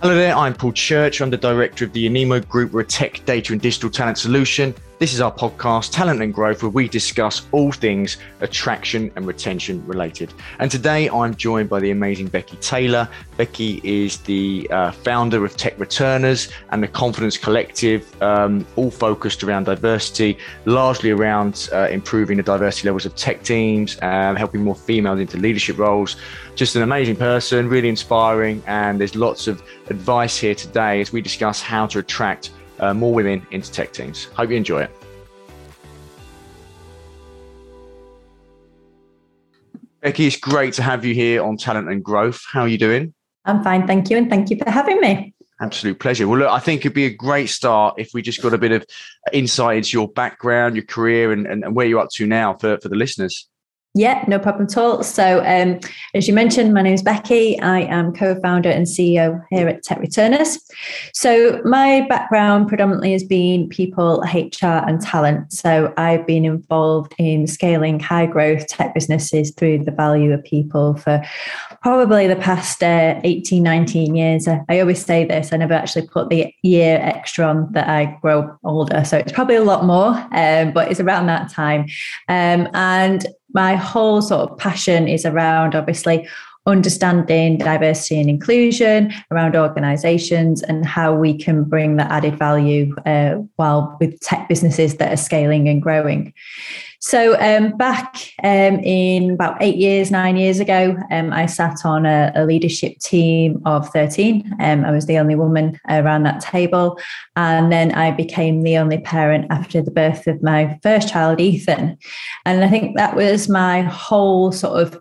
Hello there, I'm Paul Church. I'm the director of the Anemo Group. We're a tech, data, and digital talent solution. This is our podcast, Talent and Growth, where we discuss all things attraction and retention related. And today I'm joined by the amazing Beckie Taylor. Beckie is the uh, founder of Tech Returners and the Confidence Collective, um, all focused around diversity, largely around uh, improving the diversity levels of tech teams, um, helping more females into leadership roles just an amazing person, really inspiring. And there's lots of advice here today as we discuss how to attract uh, more women into tech teams. Hope you enjoy it. Beckie, it's great to have you here on Talent and Growth. How are you doing? I'm fine, thank you, and thank you for having me. Absolute pleasure. Well, look, I think it'd be a great start if we just got a bit of insight into your background, your career, and, and where you're up to now for, for the listeners. Yeah, no problem at all. So, um, as you mentioned, my name is Beckie. I am co founder and CEO here at Tech Returners. So, my background predominantly has been people, HR, and talent. So, I've been involved in scaling high growth tech businesses through the value of people for probably the past uh, 18, 19 years. I always say this, I never actually put the year extra on that I grow older. So, it's probably a lot more, um, but it's around that time. Um, and my whole sort of passion is around obviously understanding diversity and inclusion around organizations and how we can bring that added value uh, while with tech businesses that are scaling and growing. So um, back um, in about eight years, nine years ago, um, I sat on a, a, leadership team of 13. Um, I was the only woman around that table. And then I became the only parent after the birth of my first child, Ethan. And I think that was my whole sort of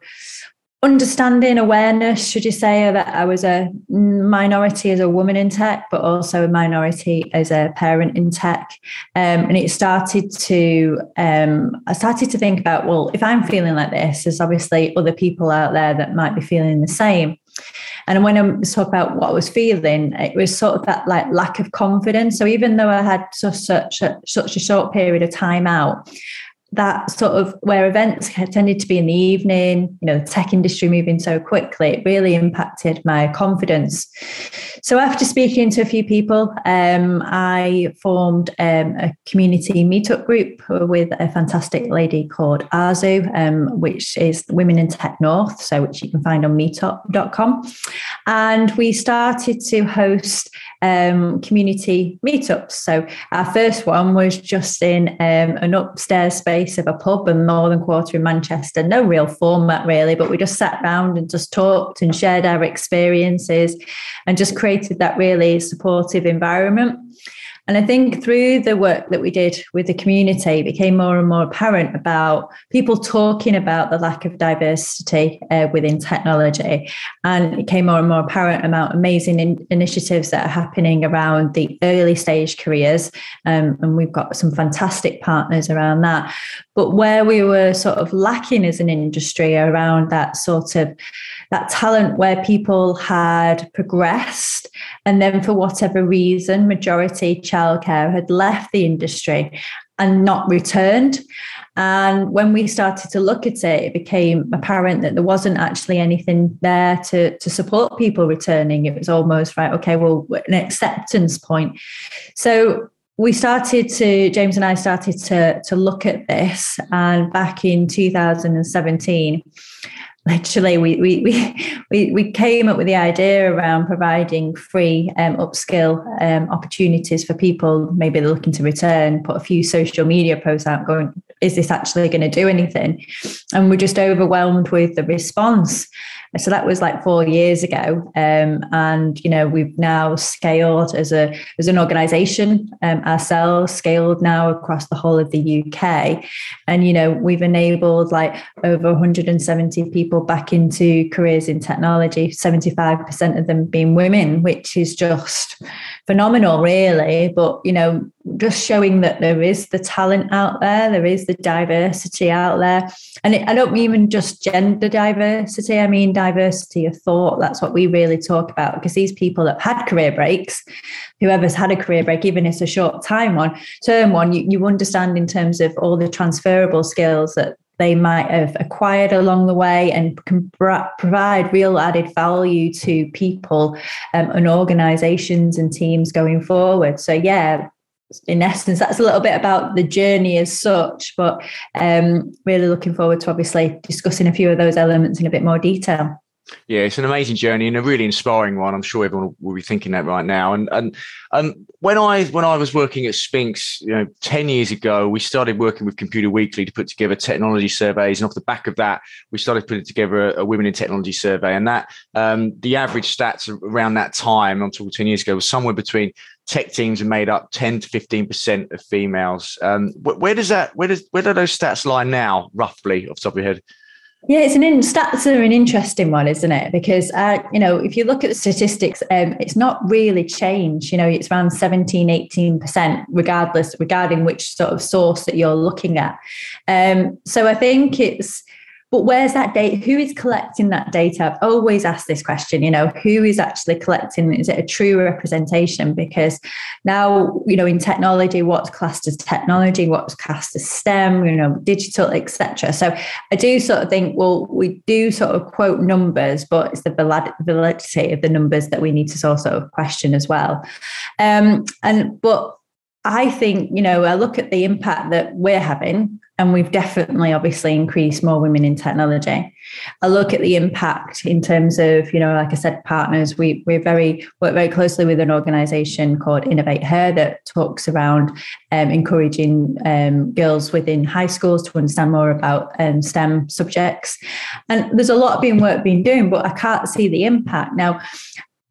understanding awareness should you say that i was a minority as a woman in tech but also a minority as a parent in tech um, and it started to um, i started to think about well if i'm feeling like this there's obviously other people out there that might be feeling the same and when I talk about what I was feeling, it was sort of that like lack of confidence. So even though I had such such a, such a short period of time out, that sort of where events tended to be in the evening, you know, the tech industry moving so quickly, it really impacted my confidence. So after speaking to a few people, um, I formed um, a community meetup group with a fantastic lady called Azu, um, which is Women in Tech North, so which you can find on meetup.com. And we started to host um, community meetups. So our first one was just in um, an upstairs space of a pub in Northern Quarter in Manchester. No real format really, but we just sat around and just talked and shared our experiences and just created that really supportive environment. And I think through the work that we did with the community, it became more and more apparent about people talking about the lack of diversity uh, within technology. And it became more and more apparent about amazing in- initiatives that are happening around the early stage careers. Um, and we've got some fantastic partners around that. But where we were sort of lacking as an industry around that sort of that talent where people had progressed and then for whatever reason majority childcare had left the industry and not returned and when we started to look at it, it became apparent that there wasn't actually anything there to, to support people returning. It was almost right, okay, well, an acceptance point. So we started to, James and I started to, to look at this. And back in 2017, literally we, we we we came up with the idea around providing free um, upskill um, opportunities for people. Maybe they're looking to return put a few social media posts out going is this actually going to do anything? And we're just overwhelmed with the response so that was like four years ago, um, and you know we've now scaled as a as an organisation um, ourselves, scaled now across the whole of the UK, and you know we've enabled like over 170 people back into careers in technology, 75% of them being women, which is just phenomenal, really. But you know, just showing that there is the talent out there, there is the diversity out there, and it, I don't even just gender diversity. I mean diversity of thought. That's what we really talk about because these people that have had career breaks, whoever's had a career break, even if it's a short time one, term one, you, you understand in terms of all the transferable skills that they might have acquired along the way and can provide real added value to people um, and organizations and teams going forward. So, yeah, in essence, that's a little bit about the journey as such, but um, really looking forward to obviously discussing a few of those elements in a bit more detail. Yeah, it's an amazing journey and a really inspiring one. I'm sure everyone will be thinking that right now. And and and when I when I was working at Spinks, you know, ten years ago, we started working with Computer Weekly to put together technology surveys, and off the back of that, we started putting together a, a women in technology survey. And that um, the average stats around that time, I'm talking ten years ago, was somewhere between tech teams are made up 10 to 15 percent of females. Um, where does that where does where do those stats lie now, roughly, off the top of your head? Yeah, it's an in, stats are an interesting one, isn't it? Because uh, you know, if you look at the statistics, um, it's not really changed. You know, it's around 17, 18 percent, regardless regarding which sort of source that you're looking at. Um, so I think it's but where's that data? Who is collecting that data? I've always asked this question, you know, who is actually collecting? Is it a true representation? Because now, you know, in technology, what's classed as technology, what's classed as STEM, you know, digital, etc. So I do sort of think, well, we do sort of quote numbers, but it's the validity of the numbers that we need to sort of question as well. Um, and but I think, you know, I look at the impact that we're having and we've definitely obviously increased more women in technology. I look at the impact in terms of, you know, like I said, partners. We we very work very closely with an organisation called Innovate Her that talks around um, encouraging um, girls within high schools to understand more about um, STEM subjects. And there's a lot of being work being doing, but I can't see the impact now.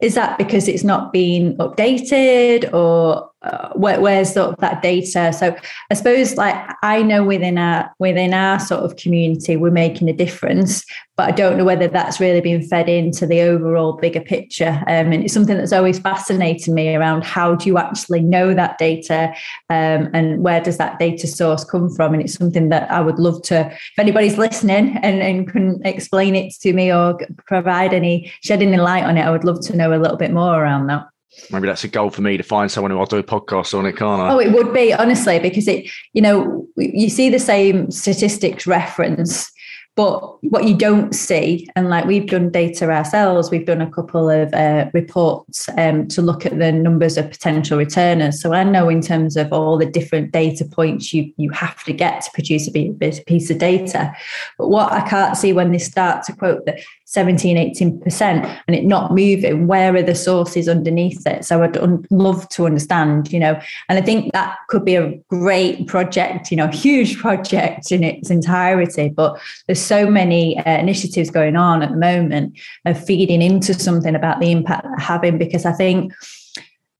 Is that because it's not being updated or uh, where, where's of that data. So i suppose like i know within our within our sort of community we're making a difference but i don't know whether that's really being fed into the overall bigger picture. Um, and it's something that's always fascinated me around how do you actually know that data um, and where does that data source come from? And it's something that i would love to if anybody's listening and, and can explain it to me or provide any shed any light on it i would love to know a little bit more around that maybe that's a goal for me to find someone who I'll do a podcast on it, can't I? Oh, it would be honestly because it, you know, you see the same statistics reference but what you don't see, and like we've done data ourselves, we've done a couple of uh, reports um, to look at the numbers of potential returners. So I know in terms of all the different data points you you have to get to produce a piece of data. But what I can't see when they start to quote the 17, 18% and it not moving, where are the sources underneath it? So I'd un- love to understand, you know, and I think that could be a great project, you know, huge project in its entirety. But there's so many uh, initiatives going on at the moment of feeding into something about the impact having, because I think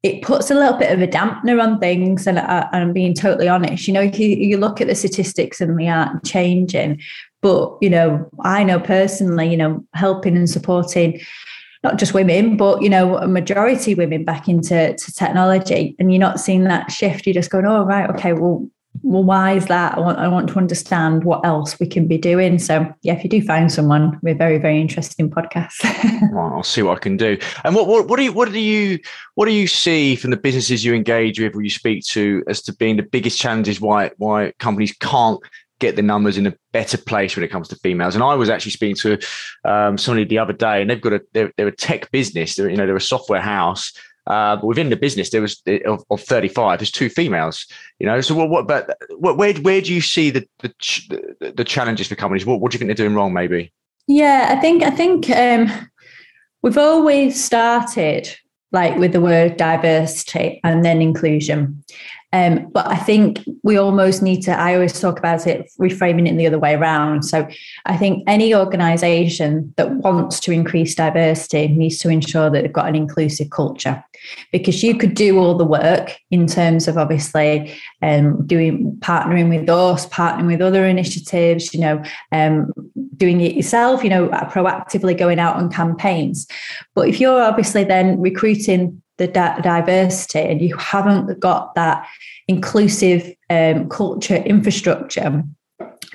it puts a little bit of a dampener on things. And, I, am being totally honest. You know, you, you look at the statistics and they aren't changing. But, you know, I know personally, you know, helping and supporting not just women, but you know, a majority women back into to technology, and you're not seeing that shift. You're just going, oh right, okay, well, well, why is that? I want I want to understand what else we can be doing. So yeah, if you do find someone, we're very very interested in podcasts. well, I'll see what I can do. And what, what what do you what do you what do you see from the businesses you engage with or you speak to as to being the biggest challenges why why companies can't get the numbers in a better place when it comes to females. And I was actually speaking to um, somebody the other day, and they've got a they're, they're a tech business. They're you know they're a software house. Uh, but within the business, there was of, of 35, there's two females, you know. So what, what but what, where, where do you see the, the, the challenges for companies? What, what do you think they're doing wrong maybe? Yeah, I think, I think um, we've always started like with the word diversity and then inclusion. Um, but I think we almost need to, I always talk about it, reframing it the other way around. So I think any organization that wants to increase diversity needs to ensure that they've got an inclusive culture because you could do all the work in terms of obviously um, doing partnering with us, partnering with other initiatives, you know, um, doing it yourself, you know, proactively going out on campaigns. But if you're obviously then recruiting the di- diversity and you haven't got that inclusive um, culture infrastructure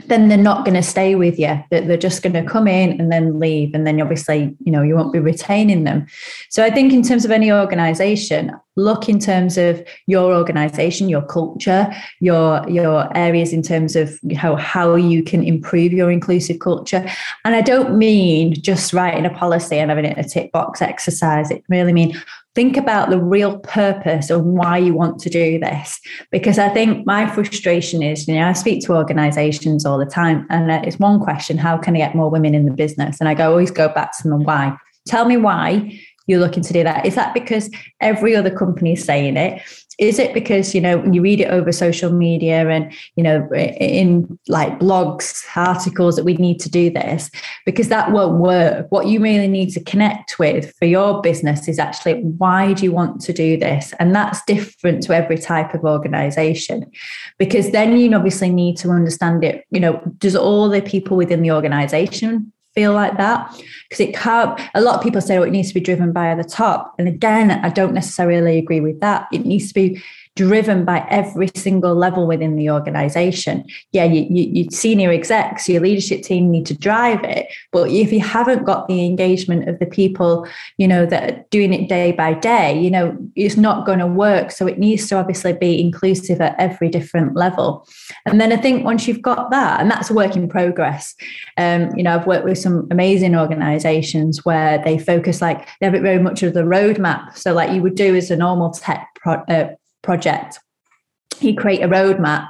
then they're not going to stay with you. That They're just going to come in and then leave. And then obviously, you know, you won't be retaining them. So I think in terms of any organization, look in terms of your organization, your culture, your your areas in terms of how, how you can improve your inclusive culture. And I don't mean just writing a policy and having it a tick box exercise. It really mean think about the real purpose of why you want to do this. Because i think my frustration is you know i speak to organizations all the time and it's one question how can i get more women in the business? And i go always go back to them why. Tell me why you're looking to do that. Is that because every other company is saying it? Is it because you know when you read it over social media and you know in like blogs articles that we need to do this? Because that won't work. What you really need to connect with for your business is actually why do you want to do this? And that's different to every type of organization. Because then you obviously need to understand it you know does all the people within the organization feel like that because it can't a lot of people say oh it needs to be driven by the top. And again i don't necessarily agree with that. It needs to be driven by every single level within the organization. Yeah, you, you, senior execs, your leadership team need to drive it. But if you haven't got the engagement of the people, you know, that are doing it day by day, you know, it's not going to work. So it needs to obviously be inclusive at every different level. And then I think once you've got that, and that's a work in progress. Um, you know, I've worked with some amazing organizations where they focus like they have it very much of the roadmap. So like you would do as a normal tech pro- uh, project. You create a roadmap.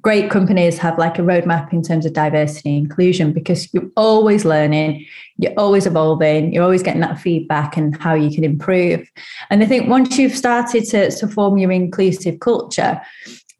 Great companies have like a roadmap in terms of diversity and inclusion because you're always learning, you're always evolving, you're always getting that feedback and how you can improve. And I think once you've started to, to form your inclusive culture,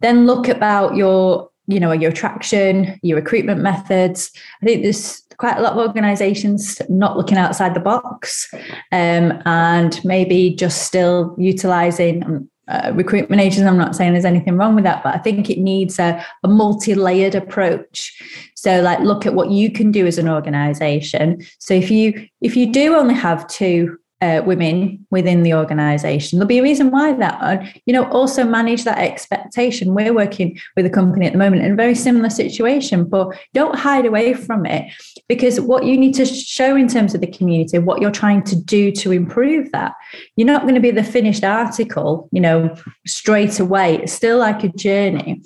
then look about your you know your attraction your recruitment methods i think there's quite a lot of organizations not looking outside the box um, and maybe just still utilizing uh, recruitment agents. I'm not saying there's anything wrong with that, but I think it needs a, a multi layered approach. So, like, look at what you can do as an organization. So, if you if you do only have two uh, women within the organization. There'll be a reason why that. And, you know, also manage that expectation. We're working with a company at the moment in a very similar situation, but don't hide away from it because what you need to show in terms of the community, what you're trying to do to improve that, you're not going to be the finished article, you know, straight away. It's still like a journey.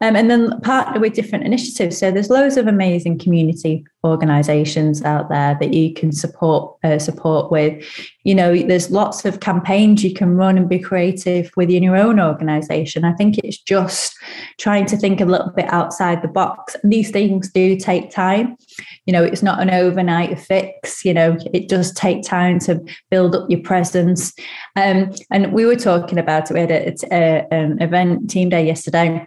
Um, and then partner with different initiatives. So there's loads of amazing community organisations out there that you can support uh, support with. You know, there's lots of campaigns you can run and be creative within your own organisation. I think it's just trying to think a little bit outside the box. These things do take time. You know, it's not an overnight fix. You know, it does take time to build up your presence. Um, and we were talking about it. We had a, an event team day yesterday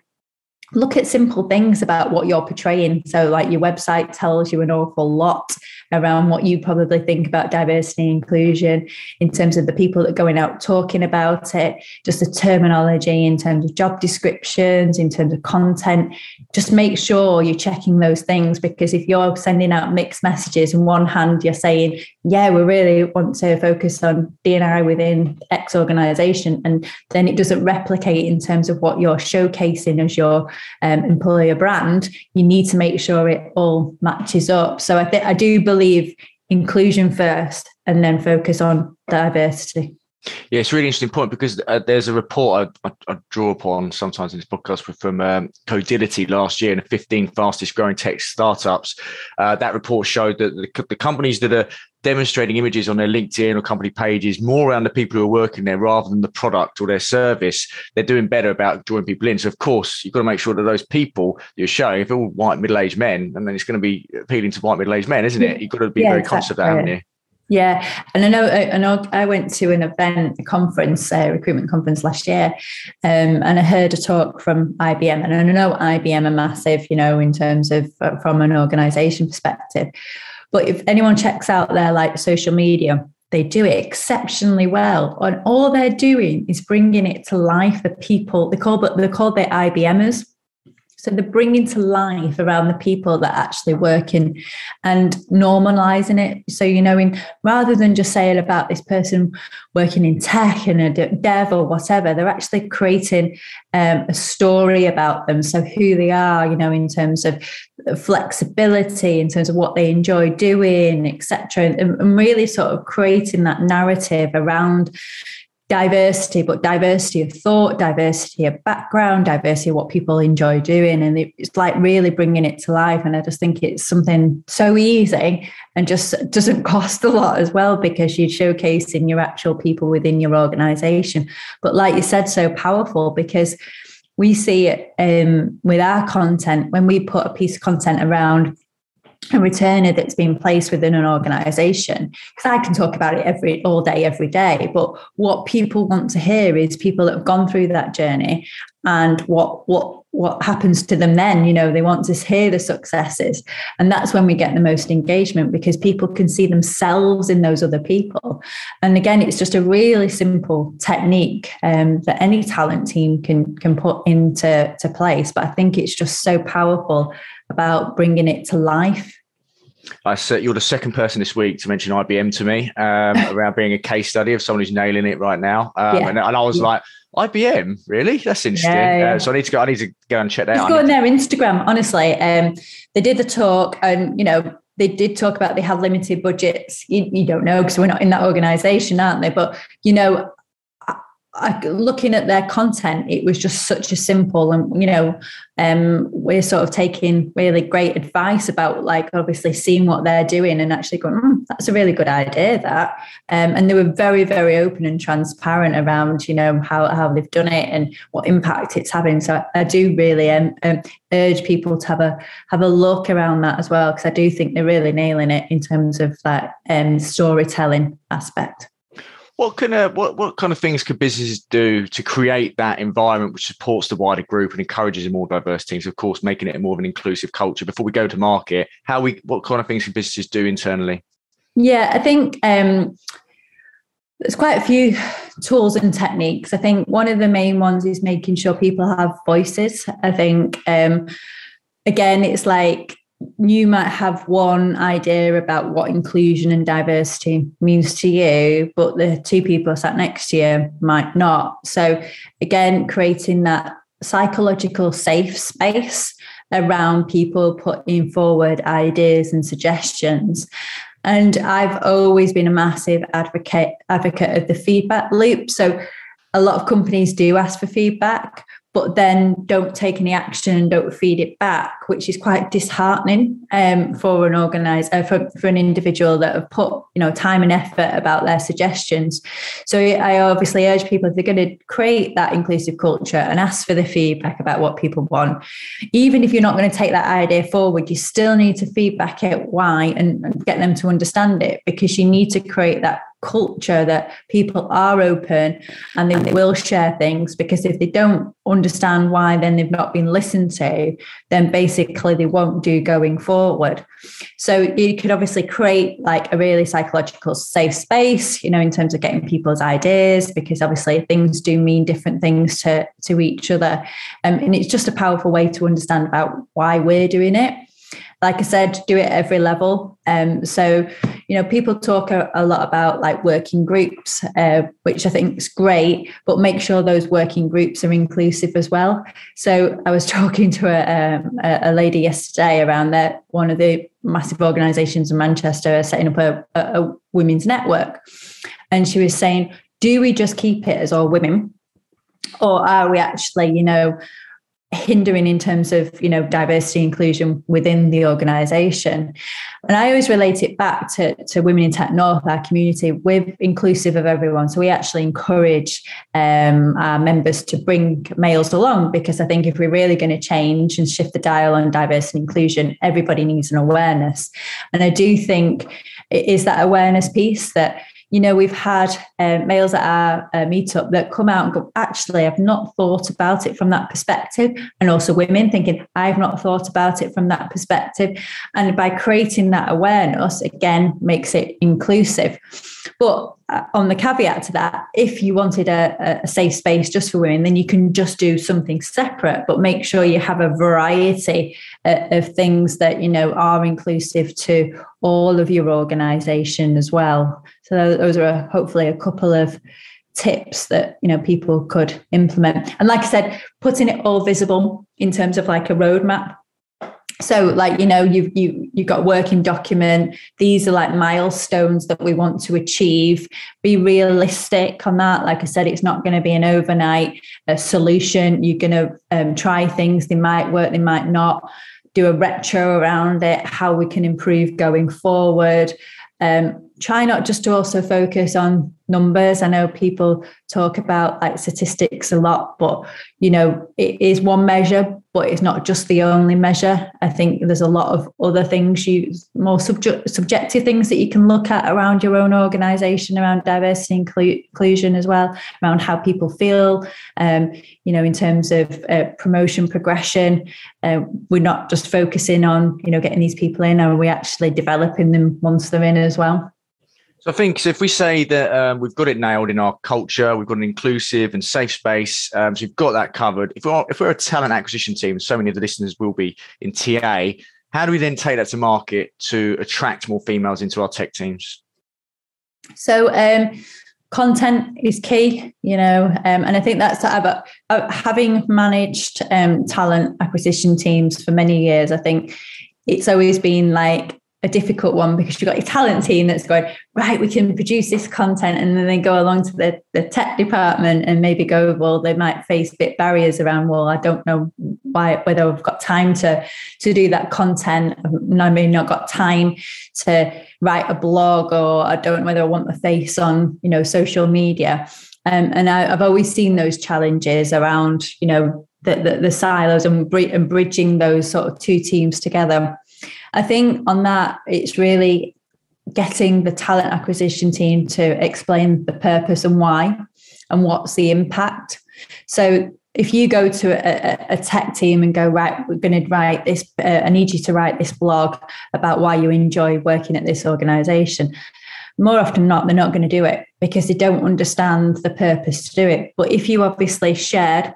look at simple things about what you're portraying. So, like your website tells you an awful lot around what you probably think about diversity and inclusion in terms of the people that are going out talking about it, just the terminology in terms of job descriptions, in terms of content. Just make sure you're checking those things because if you're sending out mixed messages, on one hand, you're saying, yeah, we really want to focus on DNI within X organization, and then it doesn't replicate in terms of what you're showcasing as your um, employer brand, you need to make sure it all matches up. So I think I do believe believe inclusion first and then focus on diversity. Yeah, it's a really interesting point because uh, there's a report I, I, I, draw upon sometimes in this podcast from um, Codility last year and the 15 fastest growing tech startups. Uh, that report showed that the, the, companies that are demonstrating images on their LinkedIn or company pages more around the people who are working there rather than the product or their service, they're doing better about drawing people in. So, of course, you've got to make sure that those people you're showing, if they're all white middle aged men, and then it's going to be appealing to white middle aged men, isn't it? You've got to be yeah, very conscious of that, haven't you? Yeah, and I know I know I went to an event, a conference, a recruitment conference last year, um, and I heard a talk from IBM, and I know IBM are massive, you know, in terms of uh, from an organisation perspective. But if anyone checks out their like social media, they do it exceptionally well, and all they're doing is bringing it to life for people. They call but they're called their IBMers, So they're bringing to life around the people that actually working and normalizing it. So, you know, in rather than just saying about this person working in tech and a dev or whatever, they're actually creating um, a story about them. So who they are, you know, in terms of flexibility, in terms of what they enjoy doing, etc. And, and really sort of creating that narrative around diversity, but diversity of thought, diversity of background, diversity of what people enjoy doing. And it's like really bringing it to life. And I just think it's something so easy and just doesn't cost a lot as well because you're showcasing your actual people within your organization. But like you said, so powerful because we see it um, with our content when we put a piece of content around a returner that's been placed within an organization. Because i can talk about it every all day every day but what people want to hear is people that have gone through that journey and what what what happens to them then you know they want to hear the successes. And that's when we get the most engagement because people can see themselves in those other people. And again it's just a really simple technique um, that any talent team can can put into to place but i think it's just so powerful about bringing it to life I said you're the second person this week to mention IBM to me um, around being a case study of someone who's nailing it right now. Um, yeah. and, and, I was yeah. like, IBM, really? That's interesting. Yeah, uh, so I need to go. I need to go and check that. Just go on their Instagram. Honestly, um, they did the talk, and you know, they did talk about they have limited budgets. You, you don't know because we're not in that organization, aren't they? But you know, I, looking at their content, it was just such a simple, and you know, um, we're sort of taking really great advice about like obviously seeing what they're doing and actually going, mm, that's a really good idea. That, um, and they were very, very open and transparent around, you know, how how they've done it and what impact it's having. So I, I do really um, um, urge people to have a have a look around that as well because I do think they're really nailing it in terms of that um, storytelling aspect. What kind of what, what kind of things could businesses do to create that environment which supports the wider group and encourages a more diverse teams? Of course, making it more of an inclusive culture. Before we go to market, how we what kind of things can businesses do internally? Yeah, I think um, there's quite a few tools and techniques. I think one of the main ones is making sure people have voices. I think um, again, it's like you might have one idea about what inclusion and diversity means to you, but the two people sat next to you might not. So, again, creating that psychological safe space around people putting forward ideas and suggestions. And I've always been a massive advocate advocate of the feedback loop. So a lot of companies do ask for feedback, but then don't take any action and don't feed it back, which is quite disheartening um, for an organizer, uh, for, for an individual that have put you know time and effort about their suggestions. So I obviously urge people if they're going to create that inclusive culture and ask for the feedback about what people want, even if you're not going to take that idea forward, you still need to feedback it why and, and get them to understand it because you need to create that culture that people are open and they will share things because if they don't understand why then they've not been listened to then basically they won't do going forward. So you could obviously create like a really psychological safe space you know in terms of getting people's ideas because obviously things do mean different things to to each other. Um, and it's just a powerful way to understand about why we're doing it like I said, do it every level. Um, so, you know, people talk a, a lot about like working groups, uh, which I think is great, but make sure those working groups are inclusive as well. So, I was talking to um, a, a lady yesterday around that one of the massive organisations in Manchester are setting up a, a women's network, and she was saying, "Do we just keep it as all women?" Or are we actually, you know, hindering in terms of you know diversity inclusion within the organization. And i always relate it back to, to women in tech north our community. We're inclusive of everyone. So we actually encourage um, our members to bring males along because i think if we're really going to change and shift the dial on diversity and inclusion everybody needs an awareness. And i do think it is that awareness piece that you know, we've had uh, males at our uh, meetup that come out and go, actually, I've not thought about it from that perspective. And also women thinking, I've not thought about it from that perspective. And by creating that awareness, again, makes it inclusive. But uh, on the caveat to that, if you wanted a, a, safe space just for women, then you can just do something separate, but make sure you have a variety uh, of things that you know are inclusive to all of your organisation as well. So those are hopefully a couple of tips that you know people could implement. And like I said, putting it all visible in terms of like a roadmap so like you know you've you you've got working document. These are like milestones that we want to achieve. Be realistic on that. Like i said it's not going to be an overnight uh, solution. You're going to um, try things. They might work they might not. Do a retro around it how we can improve going forward. Um, try not just to also focus on numbers. I know people talk about like statistics a lot, but you know, it is one measure, but it's not just the only measure. I think there's a lot of other things you more subject, subjective things that you can look at around your own organization, around diversity and inclusion as well, around how people feel, um, you know, in terms of uh, promotion progression. Uh, we're not just focusing on, you know, getting these people in, are we actually developing them once they're in as well? So I think so if we say that um, we've got it nailed in our culture, we've got an inclusive and safe space, um, so we've got that covered. If we're, if we're a talent acquisition team, so many of the listeners will be in TA, how do we then take that to market to attract more females into our tech teams? So um, content is key, you know, um, and I think that's uh, having managed um, talent acquisition teams for many years. I think it's always been like a difficult one because you've got your talent team that's going right we can produce this content and then they go along to the, the tech department and maybe go well they might face bit barriers around well i don't know why whether i've got time to to do that content. I may not got time to write a blog or i don't know whether i want the face on you know social media. Um, and I, have always seen those challenges around you know the, the, the silos and, and bridging those sort of two teams together I think on that, it's really getting the talent acquisition team to explain the purpose and why and what's the impact. So if you go to a, a, tech team and go right we're going to write this uh, i need you to write this blog about why you enjoy working at this organization more often not they're not going to do it because they don't understand the purpose to do it but if you obviously shared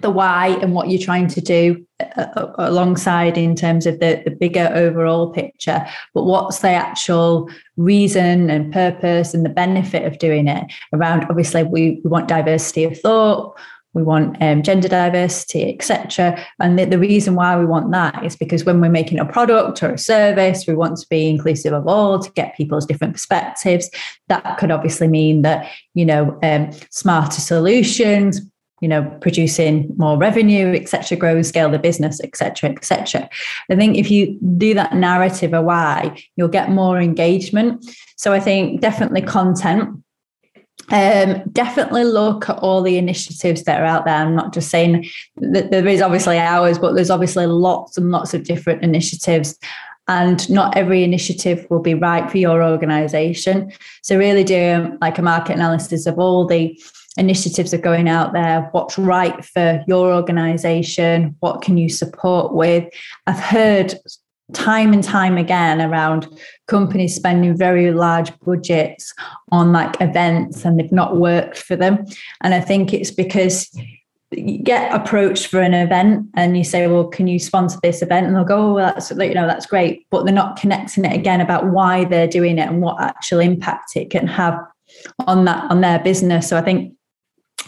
the why and what you're trying to do uh, uh, alongside in terms of the, the bigger overall picture. But what's the actual reason and purpose and the benefit of doing it around obviously we, we want diversity of thought we want um, gender diversity etc and the, the reason why we want that is because when we're making a product or a service we want to be inclusive of all to get people's different perspectives. That could obviously mean that you know um, smarter solutions you know, producing more revenue, etc., grow and scale the business, etc., etc. I think if you do that narrative of why, you'll get more engagement. So I think definitely content. Um, definitely look at all the initiatives that are out there. I'm not just saying that there is obviously ours, but there's obviously lots and lots of different initiatives and not every initiative will be right for your organization. So really doing like a market analysis of all the initiatives are going out there, what's right for your organization, what can you support with. I've heard time and time again around companies spending very large budgets on like events and they've not worked for them. And I think it's because you get approached for an event and you say, well, can you sponsor this event? And they'll go, oh, well, that's, you know, that's great. But they're not connecting it again about why they're doing it and what actual impact it can have on that, on their business. So I think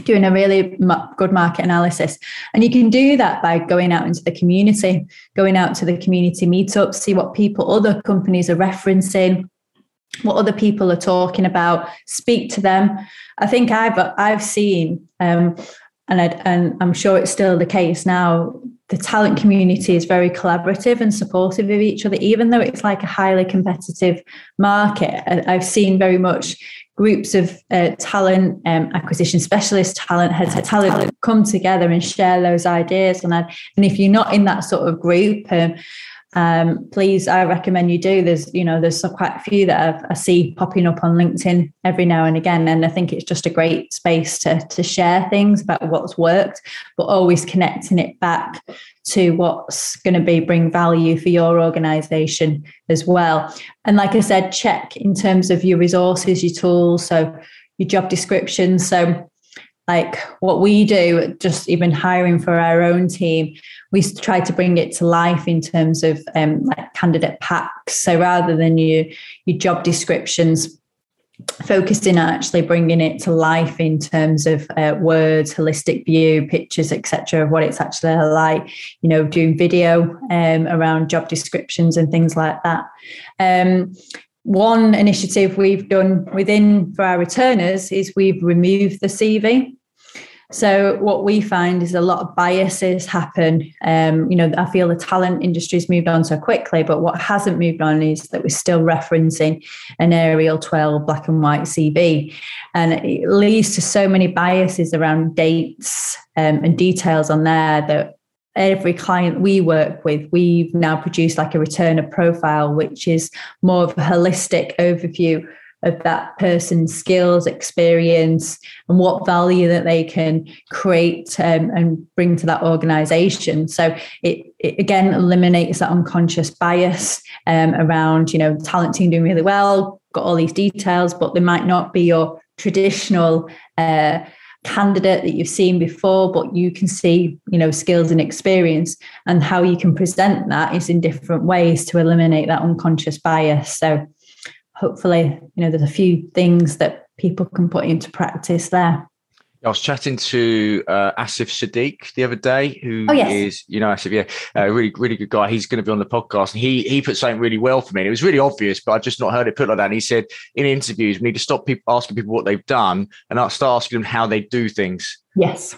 doing a really good market analysis. And you can do that by going out into the community, going out to the community meetups, see what people, other companies are referencing, what other people are talking about, speak to them. I think I've I've seen, um, and I, and I'm sure it's still the case now. The talent community is very collaborative and supportive of each other, even though it's like a highly competitive market. I've seen very much groups of uh, talent um, acquisition specialists, talent heads talent come together and share those ideas. And and if you're not in that sort of group um, um, please, I recommend you do. There's, you know, there's quite a few that I've, I see popping up on LinkedIn every now and again, and I think it's just a great space to to share things about what's worked, but always connecting it back to what's going to be bring value for your organization as well. And like I said, check in terms of your resources, your tools, so your job description. So like what we do, just even hiring for our own team, we try to bring it to life in terms of um, like candidate packs. So rather than your your job descriptions, focusing on actually bringing it to life in terms of uh, words, holistic view, pictures, etc., of what it's actually like. You know, doing video um, around job descriptions and things like that. Um, one initiative we've done within for our returners is we've removed the CV. So what we find is a lot of biases happen. Um, you know, I feel the talent industry's moved on so quickly, but what hasn't moved on is that we're still referencing an Arial 12 black and white CV. And it leads to so many biases around dates um, and details on there that every client we work with, we've now produced like a returner profile, which is more of a holistic overview of that person's skills, experience, and what value that they can create um, and bring to that organization. So it, it again eliminates that unconscious bias um, around, you know, talent team doing really well, got all these details, but they might not be your traditional uh, candidate that you've seen before, but you can see, you know, skills and experience and how you can present that is in different ways to eliminate that unconscious bias. So hopefully, you know, there's a few things that people can put into practice there. I was chatting to uh, Asif Sadiq the other day, who oh, yes. is, you know, Asif, yeah, a really, really good guy. He's going to be on the podcast, and he he put something really well for me. And it was really obvious, but I've just not heard it put like that. And he said in interviews, we need to stop people asking people what they've done and start asking them how they do things. Yes,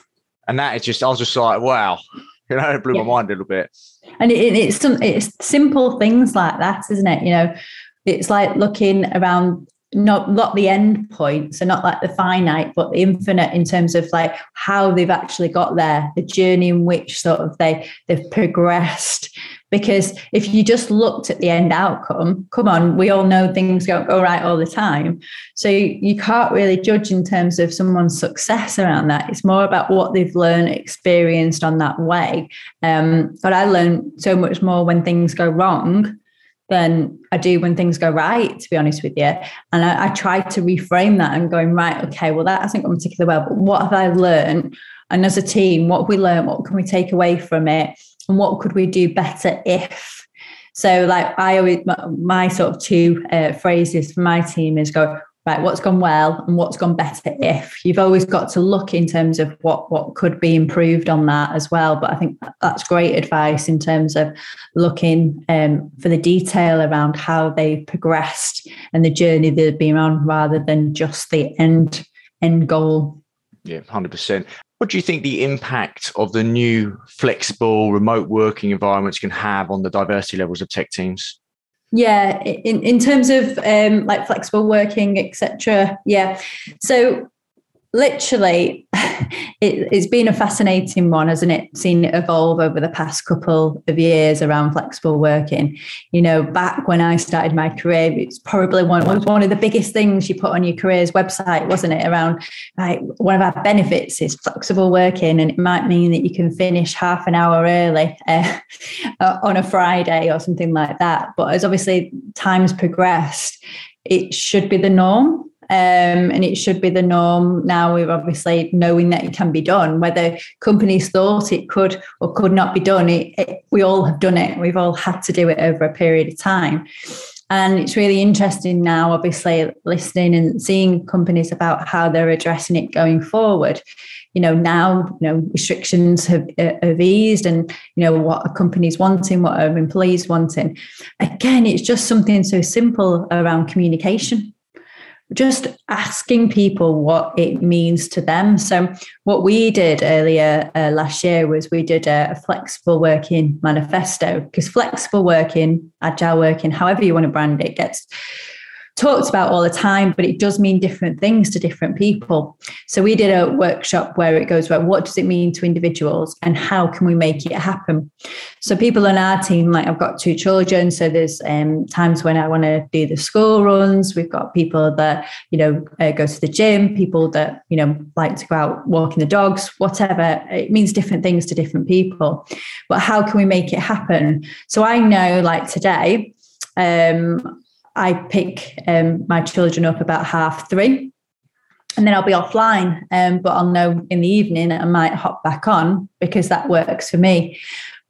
and that is just, I was just like, wow, you know, it blew yeah. my mind a little bit. And it, it's some, it's simple things like that, isn't it? You know, it's like looking around not not the end point so not like the finite but the infinite in terms of like how they've actually got there the journey in which sort of they they've progressed. Because if you just looked at the end outcome come on we all know things don't go right all the time. So you, you can't really judge in terms of someone's success around that. It's more about what they've learned experienced on that way. Um, but i learned so much more when things go wrong than I do when things go right, to be honest with you. And I, I try to reframe that and going, right, okay, well, that hasn't gone particularly well, but what have I learned? And as a team, what have we learned? What can we take away from it? And what could we do better if? So, like, I always, my, my sort of two uh, phrases for my team is go, right, what's gone well and what's gone better if. You've always got to look in terms of what, what could be improved on that as well. But I think that's great advice in terms of looking um, for the detail around how they progressed and the journey they've been on rather than just the end end goal. Yeah, 100%. What do you think the impact of the new flexible remote working environments can have on the diversity levels of tech teams? Yeah, in, in terms of um, like flexible working, etc. Yeah. So literally it, has been a fascinating one hasn't it? Seen it evolve over the past couple of years around flexible working. You know back when i started my career it's probably one, was one of the biggest things you put on your careers website wasn't it? Around like one of our benefits is flexible working and it might mean that you can finish half an hour early uh, on a friday or something like that. But as obviously time's progressed it should be the norm um, and it should be the norm now. We're obviously knowing that it can be done. Whether companies thought it could or could not be done, it, it, we all have done it. We've all had to do it over a period of time. And it's really interesting now, obviously, listening and seeing companies about how they're addressing it going forward. You know, now you know restrictions have, uh, have eased, and you know what a company's wanting, what our employees wanting. Again, it's just something so simple around communication just asking people what it means to them. So, what we did earlier uh, last year was we did a, a flexible working manifesto because flexible working, agile working, however you want to brand it, gets talked about all the time, but it does mean different things to different people. So we did a workshop where it goes, well, what does it mean to individuals and how can we make it happen? So people on our team, like I've got two children, so there's um, times when I want to do the school runs. We've got people that, you know, uh, go to the gym, people that, you know, like to go out walking the dogs, whatever. It means different things to different people. But how can we make it happen? So I know like today, um, I pick um, my children up about half three and then I'll be offline. Um, but I'll know in the evening I might hop back on because that works for me.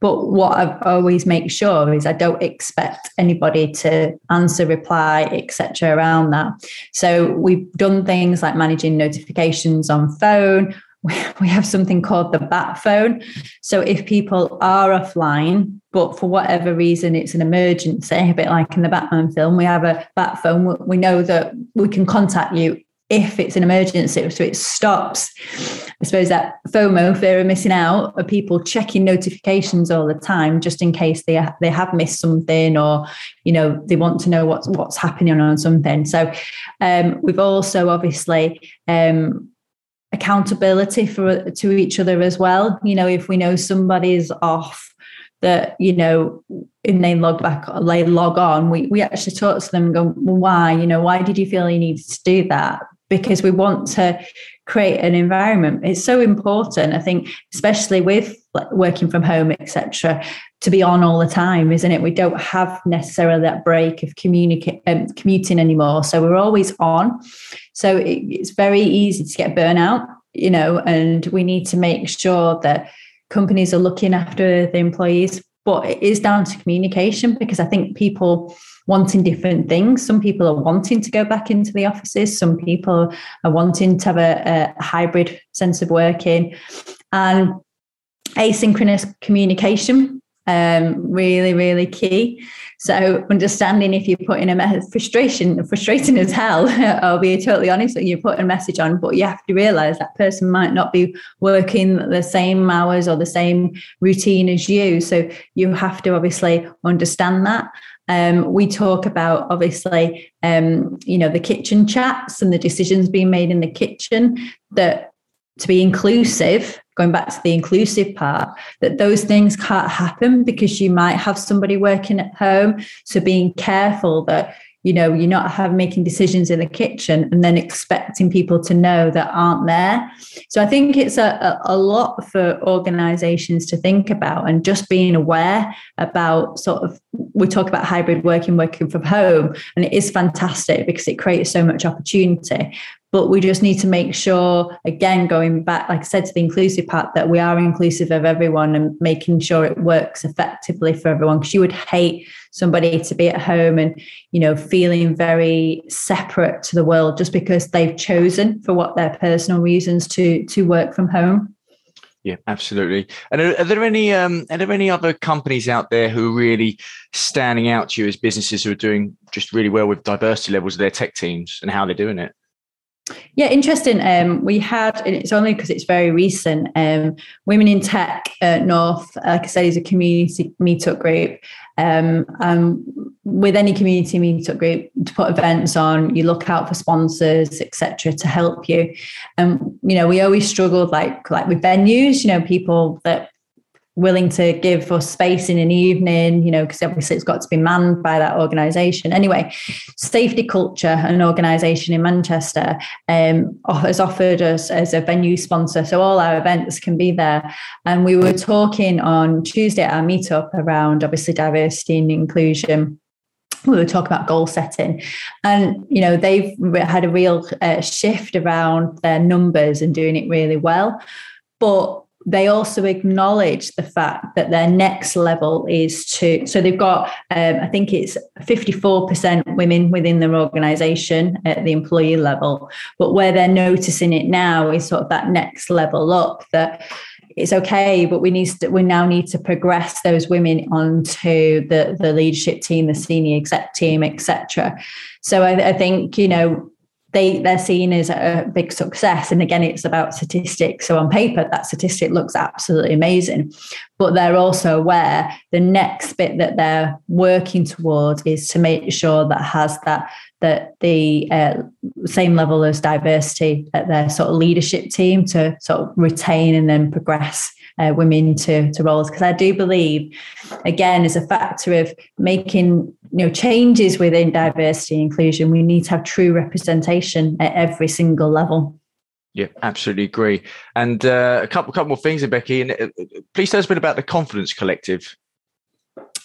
But what I always make sure is I don't expect anybody to answer, reply, etc. around that. So we've done things like managing notifications on phone. We have something called the bat phone. So if people are offline, but for whatever reason it's an emergency, a bit like in the Batman film, we have a bat phone. We know that we can contact you if it's an emergency. So it stops, I suppose, that FOMO, fear of missing out, of people checking notifications all the time, just in case they, they have missed something or, you know, they want to know what's, what's happening on something. So um, we've also obviously um, accountability for to each other as well. You know, if we know somebody's off, that you know and they log back they log on we, we actually talk to them and go well, why? You know why did you feel you needed to do that? Because we want to create an environment. It's so important i think especially with working from home etc to be on all the time isn't it? We don't have necessarily that break of communicate um, commuting anymore. So we're always on so it, it's very easy to get burnout you know and we need to make sure that companies are looking after the employees but it is down to communication because i think people wanting different things. Some people are wanting to go back into the offices. Some people are wanting to have a, a hybrid sense of working. And asynchronous communication, um, really, really key. So understanding if you're putting a message, frustration, frustrating as hell, I'll be totally honest, you're putting a message on, but you have to realize that person might not be working the same hours or the same routine as you. So you have to obviously understand that. Um, we talk about obviously, um, you know, the kitchen chats and the decisions being made in the kitchen that to be inclusive, going back to the inclusive part, that those things can't happen because you might have somebody working at home. So being careful that you know you're not have making decisions in the kitchen and then expecting people to know that aren't there so i think it's a, a, lot for organizations to think about and just being aware about sort of we talk about hybrid working working from home and it is fantastic because it creates so much opportunity but we just need to make sure again going back like i said to the inclusive part that we are inclusive of everyone and making sure it works effectively for everyone because you would hate somebody to be at home and you know feeling very separate to the world just because they've chosen for what their personal reasons to to work from home yeah, absolutely. And are, are, there any um, are there any other companies out there who are really standing out to you as businesses who are doing just really well with diversity levels of their tech teams and how they're doing it? Yeah, interesting. Um, we had, and it's only because it's very recent, um, Women in Tech North, like I said, is a community meetup group. Um, um, with any community meetup group, to put events on, you look out for sponsors, etc., to help you. And um, you know, we always struggled like like with venues. You know, people that willing to give us space in an evening, you know, because obviously it's got to be manned by that organisation. Anyway, Safety Culture, an organisation in Manchester, um, has offered us as a venue sponsor. So all our events can be there. And we were talking on Tuesday at our meetup around obviously diversity and inclusion we were talking about goal setting and you know they've had a real uh, shift around their numbers and doing it really well but they also acknowledge the fact that their next level is to so they've got um, i think it's 54% women within their organization at the employee level. But where they're noticing it now is sort of that next level up that it's okay but we need to, we now need to progress those women onto the the leadership team the senior exec team etc so I, I think you know they they're seen as a big success. And again it's about statistics. So on paper that statistic looks absolutely amazing. But they're also aware the next bit that they're working towards is to make sure that has that that the uh, same level as diversity at their sort of leadership team to sort of retain and then progress uh, women to, to roles because I do believe, again, as a factor of making you know changes within diversity and inclusion, we need to have true representation at every single level. Yeah, absolutely agree. And uh, a couple, couple more things, Beckie. And uh, please tell us a bit about the Confidence Collective.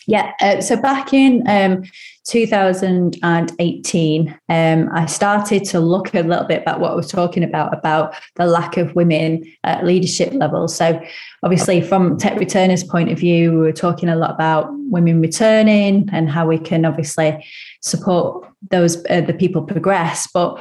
Yeah, uh, so back in um, 2018, um, I started to look a little bit about what was talking about, about the lack of women at leadership levels. So, obviously, from Tech Returners' point of view, we were talking a lot about women returning and how we can obviously support those uh, the people progress. But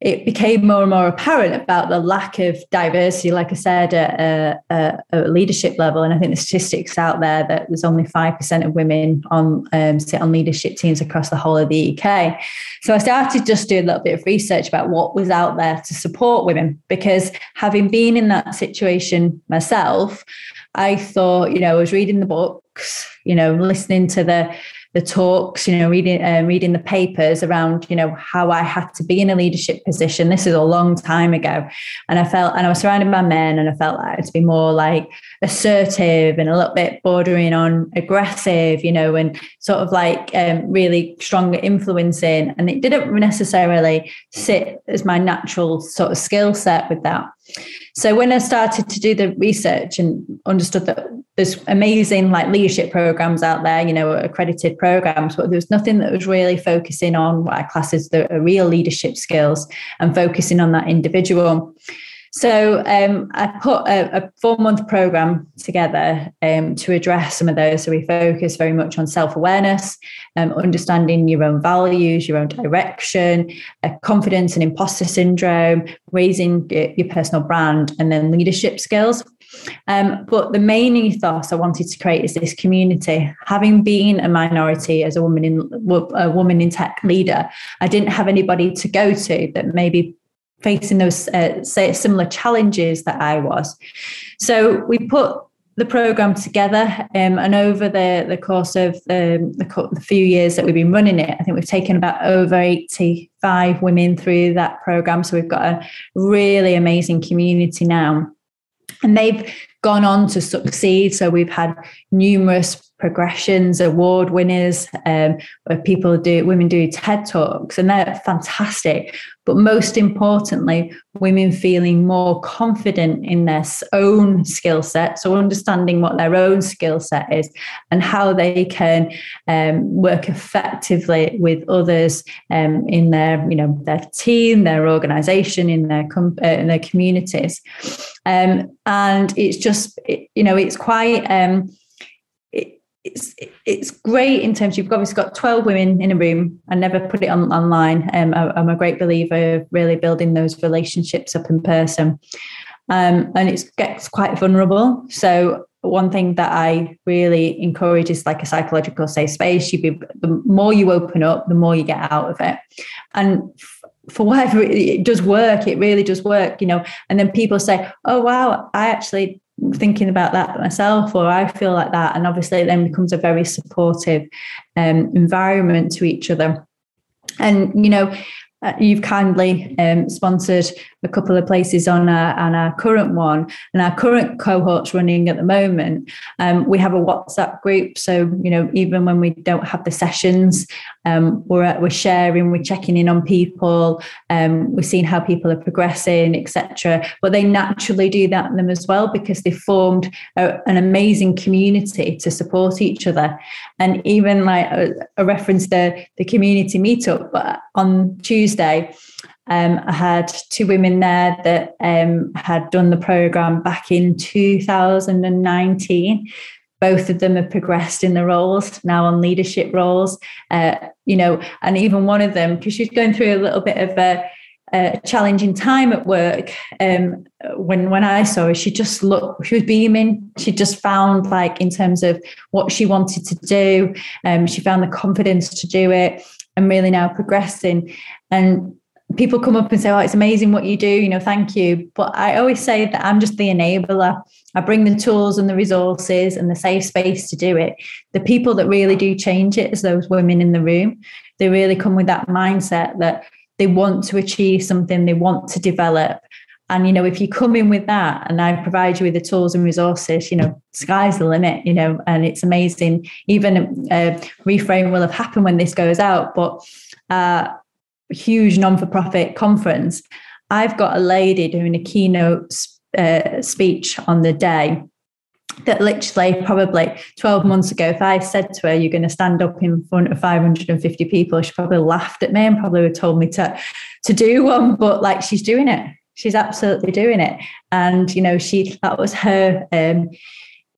it became more and more apparent about the lack of diversity, like I said, at a, leadership level. And I think the statistics out there that there's only 5% of women on um, sit on leadership teams across the whole of the UK. So I started just doing a little bit of research about what was out there to support women, because having been in that situation myself, I thought, you know, I was reading the books, you know, listening to the the talks, you know, reading uh, reading the papers around, you know, how I had to be in a leadership position. This is a long time ago, and I felt, and I was surrounded by men, and I felt like to be more like assertive and a little bit bordering on aggressive, you know, and sort of like um, really strong influencing. And it didn't necessarily sit as my natural sort of skill set with that. So when I started to do the research and understood that there's amazing like leadership programs out there, you know, accredited programs, but there was nothing that was really focusing on what I class as the real leadership skills and focusing on that individual. So um, I put a, a four month program together um, to address some of those. So we focus very much on self awareness, um, understanding your own values, your own direction, uh, confidence and imposter syndrome, raising your personal brand, and then leadership skills. Um, but the main ethos I wanted to create is this community. Having been a minority as a woman in a woman in tech leader, I didn't have anybody to go to that maybe facing those uh, similar challenges that I was. So we put the program together, um, and over the the course of um, the, the, few years that we've been running it, I think we've taken about over eighty five women through that program. So we've got a really amazing community now, and they've gone on to succeed. So we've had numerous progressions, award winners, um, where people do, women do TED Talks, and they're fantastic. But most importantly, women feeling more confident in their own skill set. So understanding what their own skill set is and how they can um, work effectively with others um, in their, you know, their team, their organization, in their, com- uh, in their communities. Um, and it's just, you know, it's quite, um, it's it's great in terms you've obviously got 12 women in a room. I never put it on online. Um, I, am a great believer of really building those relationships up in person. Um, and it gets quite vulnerable. So one thing that I really encourage is like a psychological safe space. You be the more you open up the more you get out of it. And for whatever it, it does work. It really does work you know. And then people say oh wow I actually thinking about that myself or I feel like that. And obviously it then becomes a very supportive um, environment to each other. And, you know, uh, you've kindly um, sponsored a couple of places on our, on our current one and our current cohorts running at the moment. Um, we have a whatsapp group so you know even when we don't have the sessions um, we're, we're sharing we're checking in on people um, we're seeing how people are progressing etc but they naturally do that them as well because they've formed a, an amazing community to support each other and even like a, a reference the the community meetup but on tuesday um, I had two women there that um, had done the program back in 2019. Both of them have progressed in the roles now on leadership roles. Uh, you know, and even one of them because she's going through a little bit of a, a challenging time at work. Um, when when I saw her, she just looked, she was beaming. She just found like in terms of what she wanted to do, um, she found the confidence to do it, and really now progressing. And people come up and say, Oh, it's amazing what you do, you know, thank you. But I always say that I'm just the enabler. I bring the tools and the resources and the safe space to do it. The people that really do change it is those women in the room. They really come with that mindset that they want to achieve something, they want to develop. And you know, if you come in with that and I provide you with the tools and resources, you know, sky's the limit, you know, and it's amazing. Even a reframe will have happened when this goes out, but uh, huge non-for-profit conference, I've got a lady doing a keynote uh, speech on the day that literally probably 12 months ago, if I said to her, you're going to stand up in front of 550 people, she probably laughed at me and probably would have told me to, to do one, but like she's doing it. She's absolutely doing it. And, you know, she, that was her, um,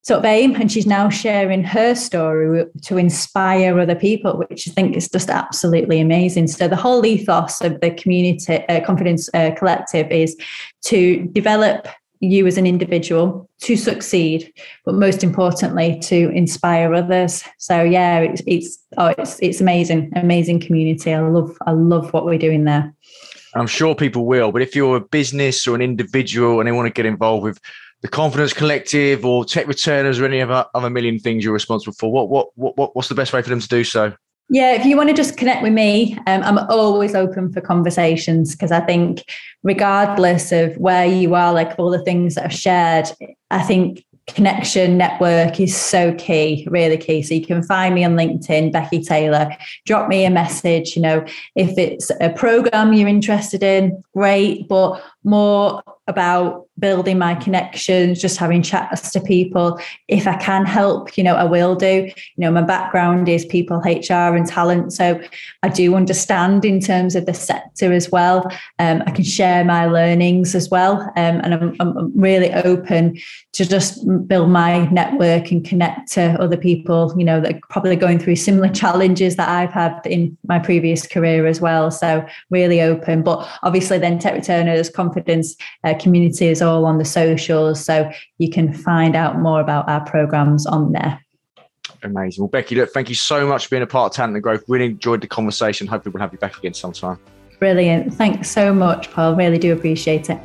sort of aim and she's now sharing her story to inspire other people which i think is just absolutely amazing so the whole ethos of the community uh, confidence uh, collective is to develop you as an individual to succeed but most importantly to inspire others. So yeah it's it's oh it's it's amazing amazing community. I love i love what we're doing there. I'm sure people will but if you're a business or an individual and they want to get involved with the Confidence Collective or Tech Returners or any other, uh, other million things you're responsible for, what, what, what, what's the best way for them to do so? Yeah, if you want to just connect with me, um, I'm always open for conversations because I think, regardless of where you are, like all the things that I've shared, I think connection network is so key, really key. So you can find me on LinkedIn, Beckie Taylor. Drop me a message. You know, if it's a program you're interested in, great. But more about building my connections, just having chats to people. If I can help, you know, I will do. You know, my background is people, HR, and talent. So I do understand in terms of the sector as well. Um, I can share my learnings as well. Um, and I'm, I'm, really open to just build my network and connect to other people, you know, that are probably going through similar challenges that I've had in my previous career as well. So really open. But obviously, then Tech Returners Confidence uh, community is all on the socials. So you can find out more about our programs on there. Amazing. Well, Beckie, look, thank you so much for being a part of Talent and Growth. Really enjoyed the conversation. Hopefully, we'll have you back again sometime. Brilliant. Thanks so much, Paul. Really do appreciate it.